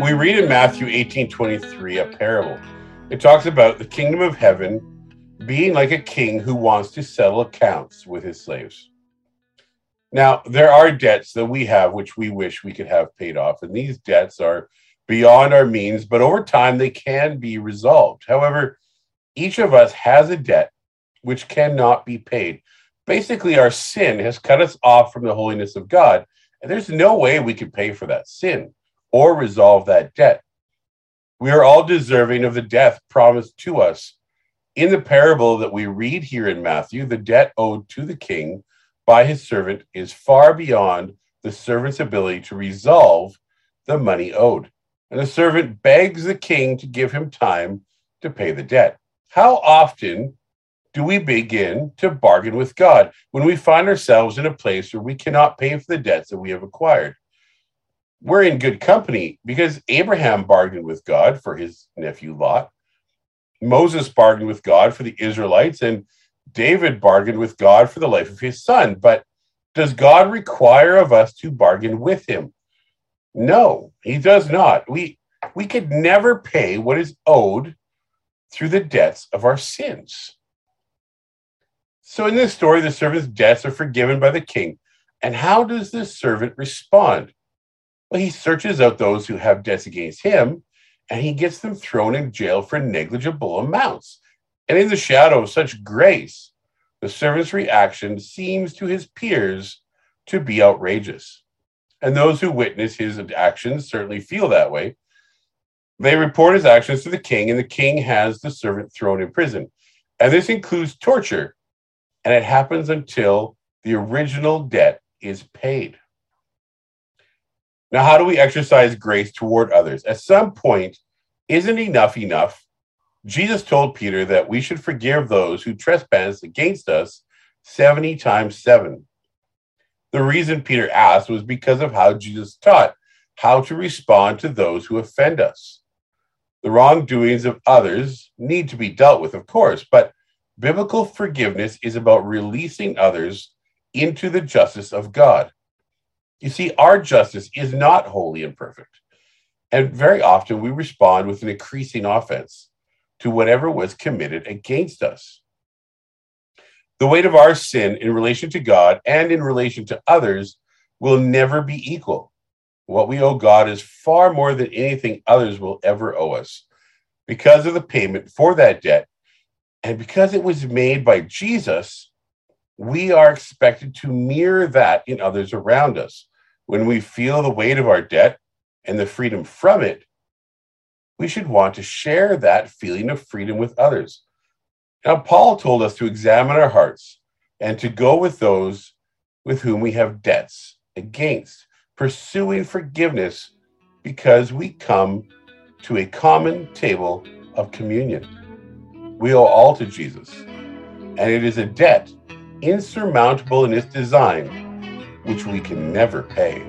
We read in Matthew 18 23 a parable. It talks about the kingdom of heaven being like a king who wants to settle accounts with his slaves. Now, there are debts that we have which we wish we could have paid off, and these debts are beyond our means, but over time they can be resolved. However, each of us has a debt which cannot be paid. Basically, our sin has cut us off from the holiness of God, and there's no way we can pay for that sin or resolve that debt. We are all deserving of the death promised to us. In the parable that we read here in Matthew, the debt owed to the king by his servant is far beyond the servant's ability to resolve the money owed. And the servant begs the king to give him time to pay the debt. How often do we begin to bargain with God when we find ourselves in a place where we cannot pay for the debts that we have acquired? We're in good company because Abraham bargained with God for his nephew Lot. Moses bargained with God for the Israelites, and David bargained with God for the life of his son. But does God require of us to bargain with him? No, he does not. We we could never pay what is owed through the debts of our sins. So in this story, the servant's debts are forgiven by the king. And how does this servant respond? Well, he searches out those who have debts against him and he gets them thrown in jail for negligible amounts. And in the shadow of such grace, the servant's reaction seems to his peers to be outrageous. And those who witness his actions certainly feel that way. They report his actions to the king, and the king has the servant thrown in prison. And this includes torture, and it happens until the original debt is paid. Now, how do we exercise grace toward others? At some point, isn't enough enough? Jesus told Peter that we should forgive those who trespass against us 70 times 7. The reason Peter asked was because of how Jesus taught how to respond to those who offend us. The wrongdoings of others need to be dealt with, of course, but biblical forgiveness is about releasing others into the justice of God. You see, our justice is not holy and perfect. And very often we respond with an increasing offense to whatever was committed against us. The weight of our sin in relation to God and in relation to others will never be equal. What we owe God is far more than anything others will ever owe us. Because of the payment for that debt, and because it was made by Jesus, we are expected to mirror that in others around us. When we feel the weight of our debt and the freedom from it, we should want to share that feeling of freedom with others. Now, Paul told us to examine our hearts and to go with those with whom we have debts against, pursuing forgiveness because we come to a common table of communion. We owe all to Jesus, and it is a debt insurmountable in its design which we can never pay.